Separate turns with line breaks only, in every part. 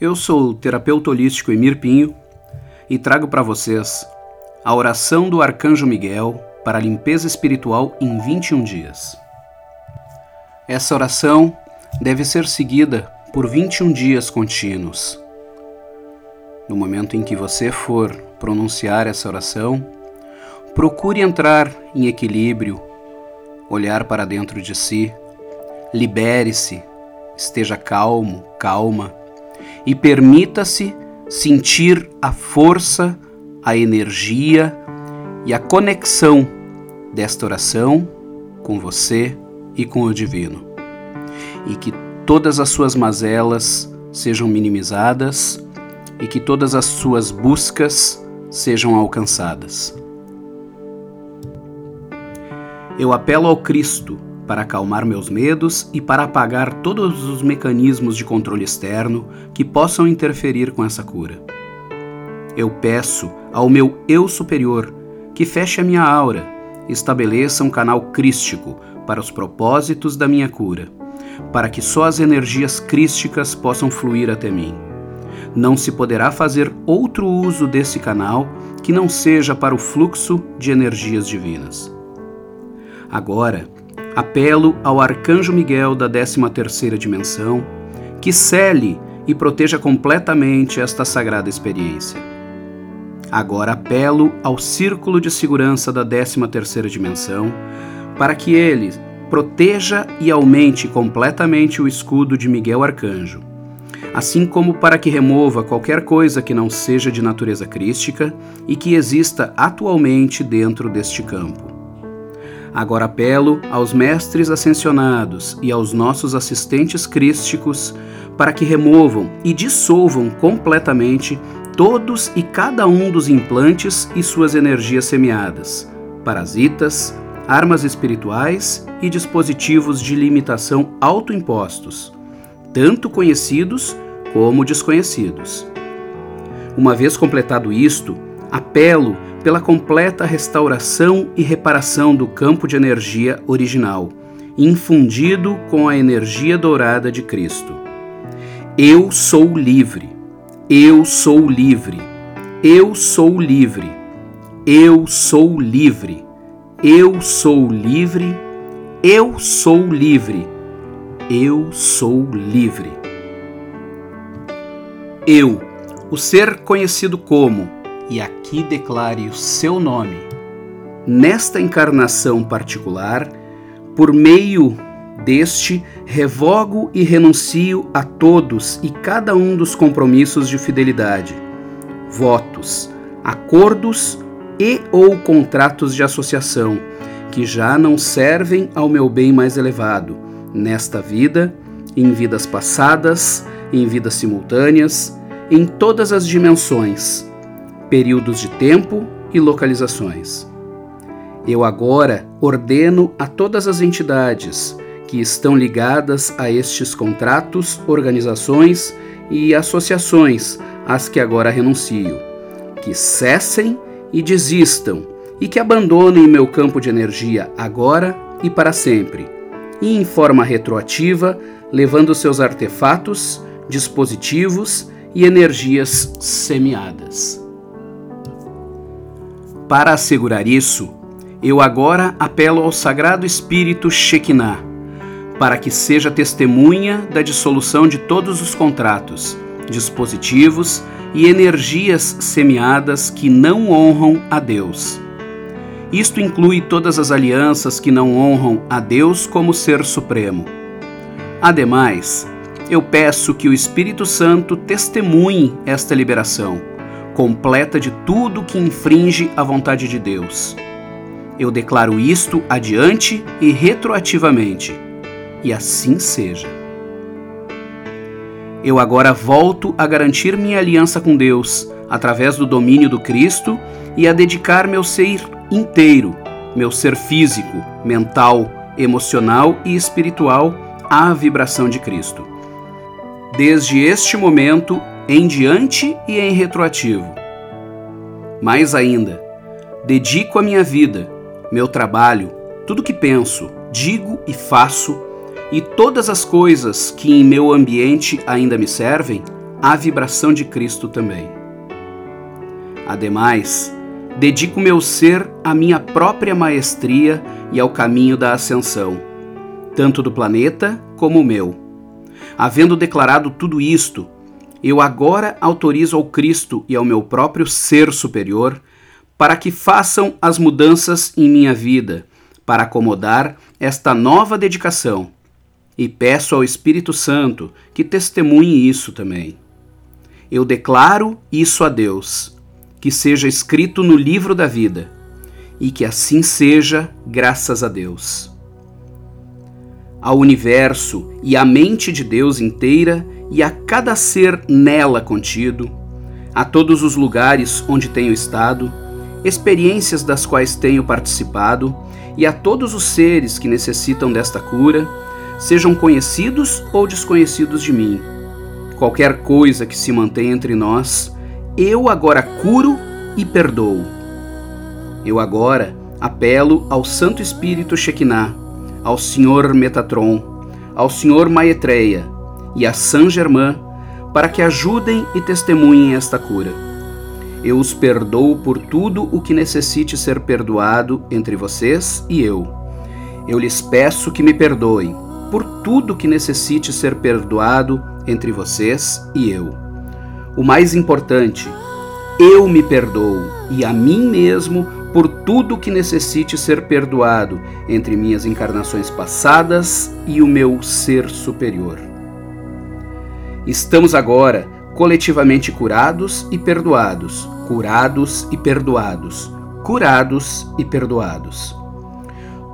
Eu sou o terapeuta holístico Emir Pinho e trago para vocês a oração do Arcanjo Miguel para a limpeza espiritual em 21 dias. Essa oração deve ser seguida por 21 dias contínuos. No momento em que você for pronunciar essa oração, procure entrar em equilíbrio, olhar para dentro de si, libere-se, esteja calmo, calma e permita-se sentir a força, a energia e a conexão desta oração com você e com o divino. E que todas as suas mazelas sejam minimizadas e que todas as suas buscas sejam alcançadas. Eu apelo ao Cristo para acalmar meus medos e para apagar todos os mecanismos de controle externo que possam interferir com essa cura. Eu peço ao meu eu superior que feche a minha aura estabeleça um canal crístico para os propósitos da minha cura, para que só as energias crísticas possam fluir até mim. Não se poderá fazer outro uso desse canal que não seja para o fluxo de energias divinas. Agora, apelo ao Arcanjo Miguel da 13ª dimensão que cele e proteja completamente esta sagrada experiência. Agora apelo ao Círculo de Segurança da 13ª dimensão para que ele proteja e aumente completamente o escudo de Miguel Arcanjo, assim como para que remova qualquer coisa que não seja de natureza crística e que exista atualmente dentro deste campo. Agora apelo aos mestres ascensionados e aos nossos assistentes crísticos para que removam e dissolvam completamente todos e cada um dos implantes e suas energias semeadas, parasitas, armas espirituais e dispositivos de limitação autoimpostos, tanto conhecidos como desconhecidos. Uma vez completado isto, apelo pela completa restauração e reparação do campo de energia original, infundido com a energia dourada de Cristo. Eu sou livre. Eu sou livre. Eu sou livre. Eu sou livre. Eu sou livre. Eu sou livre. Eu sou livre. Eu, o ser conhecido como e aqui declare o seu nome. Nesta encarnação particular, por meio deste, revogo e renuncio a todos e cada um dos compromissos de fidelidade, votos, acordos e ou contratos de associação que já não servem ao meu bem mais elevado, nesta vida, em vidas passadas, em vidas simultâneas, em todas as dimensões períodos de tempo e localizações. Eu agora ordeno a todas as entidades que estão ligadas a estes contratos, organizações e associações às que agora renuncio, que cessem e desistam e que abandonem meu campo de energia agora e para sempre, e em forma retroativa, levando seus artefatos, dispositivos e energias semeadas. Para assegurar isso, eu agora apelo ao Sagrado Espírito Shekinah, para que seja testemunha da dissolução de todos os contratos, dispositivos e energias semeadas que não honram a Deus. Isto inclui todas as alianças que não honram a Deus como Ser Supremo. Ademais, eu peço que o Espírito Santo testemunhe esta liberação completa de tudo que infringe a vontade de Deus. Eu declaro isto adiante e retroativamente, e assim seja. Eu agora volto a garantir minha aliança com Deus através do domínio do Cristo e a dedicar meu ser inteiro, meu ser físico, mental, emocional e espiritual à vibração de Cristo. Desde este momento em diante e em retroativo. Mais ainda, dedico a minha vida, meu trabalho, tudo que penso, digo e faço, e todas as coisas que em meu ambiente ainda me servem, à vibração de Cristo também. Ademais, dedico meu ser à minha própria maestria e ao caminho da ascensão, tanto do planeta como o meu. Havendo declarado tudo isto, eu agora autorizo ao Cristo e ao meu próprio ser superior para que façam as mudanças em minha vida, para acomodar esta nova dedicação. E peço ao Espírito Santo que testemunhe isso também. Eu declaro isso a Deus, que seja escrito no livro da vida, e que assim seja, graças a Deus. Ao universo e à mente de Deus inteira e a cada ser nela contido, a todos os lugares onde tenho estado, experiências das quais tenho participado e a todos os seres que necessitam desta cura, sejam conhecidos ou desconhecidos de mim. Qualquer coisa que se mantenha entre nós, eu agora curo e perdoo. Eu agora apelo ao Santo Espírito Shekinah, ao Senhor Metatron, ao Senhor Maetreia e a Saint Germain para que ajudem e testemunhem esta cura eu os perdoo por tudo o que necessite ser perdoado entre vocês e eu. Eu lhes peço que me perdoem por tudo que necessite ser perdoado entre vocês e eu. O mais importante, eu me perdoo e a mim mesmo por tudo que necessite ser perdoado entre minhas encarnações passadas e o meu ser superior. Estamos agora coletivamente curados e perdoados, curados e perdoados, curados e perdoados.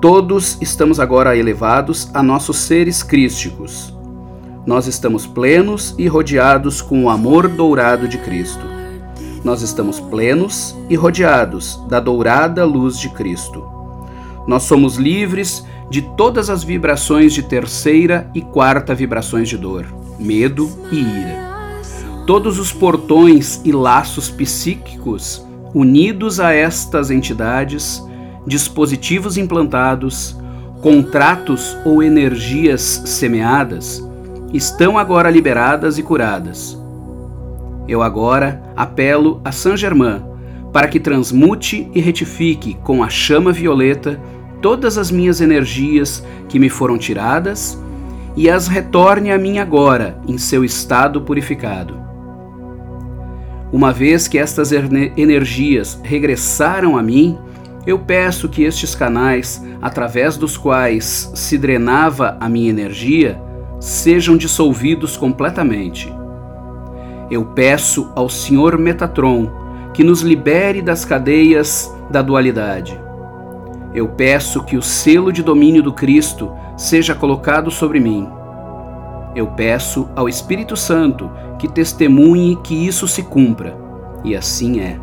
Todos estamos agora elevados a nossos seres crísticos. Nós estamos plenos e rodeados com o amor dourado de Cristo. Nós estamos plenos e rodeados da dourada luz de Cristo. Nós somos livres de todas as vibrações de terceira e quarta vibrações de dor, medo e ira todos os portões e laços psíquicos unidos a estas entidades, dispositivos implantados, contratos ou energias semeadas, estão agora liberadas e curadas. Eu agora apelo a Saint Germain para que transmute e retifique com a chama violeta todas as minhas energias que me foram tiradas e as retorne a mim agora em seu estado purificado. Uma vez que estas energias regressaram a mim, eu peço que estes canais, através dos quais se drenava a minha energia, sejam dissolvidos completamente. Eu peço ao Senhor Metatron que nos libere das cadeias da dualidade. Eu peço que o selo de domínio do Cristo seja colocado sobre mim eu peço ao Espírito Santo que testemunhe que isso se cumpra, e assim é.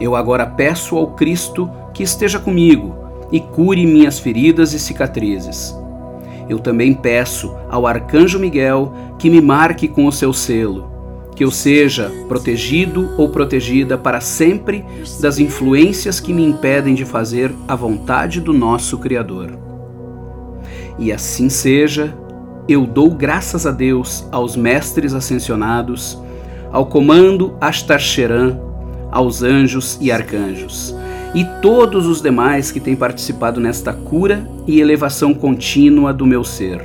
Eu agora peço ao Cristo que esteja comigo e cure minhas feridas e cicatrizes. Eu também peço ao Arcanjo Miguel que me marque com o seu selo, que eu seja protegido ou protegida para sempre das influências que me impedem de fazer a vontade do nosso Criador. E assim seja, eu dou graças a Deus, aos mestres ascensionados, ao comando Ashtar-Sheran, aos anjos e arcanjos, e todos os demais que têm participado nesta cura e elevação contínua do meu ser.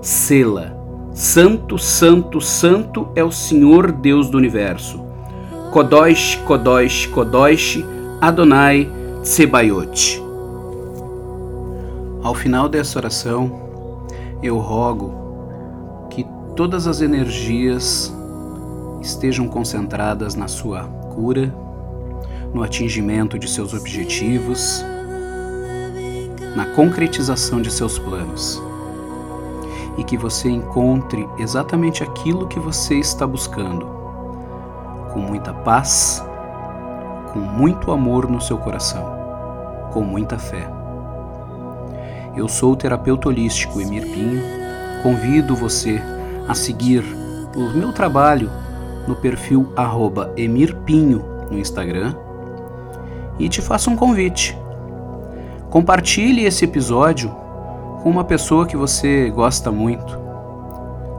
Sela, Santo, Santo, Santo é o Senhor Deus do universo. Kodosh, Kodosh, Kodosh, Adonai Tsebayot. Ao final dessa oração, eu rogo que todas as energias estejam concentradas na sua cura, no atingimento de seus objetivos, na concretização de seus planos. E que você encontre exatamente aquilo que você está buscando, com muita paz, com muito amor no seu coração, com muita fé. Eu sou o terapeuta holístico Emir Pinho. Convido você a seguir o meu trabalho no perfil @emirpinho no Instagram e te faço um convite. Compartilhe esse episódio com uma pessoa que você gosta muito.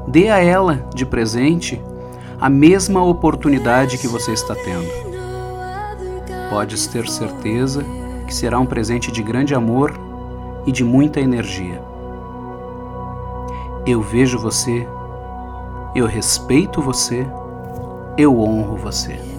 Dê a ela de presente a mesma oportunidade que você está tendo. Podes ter certeza que será um presente de grande amor e de muita energia. Eu vejo você, eu respeito você, eu honro você.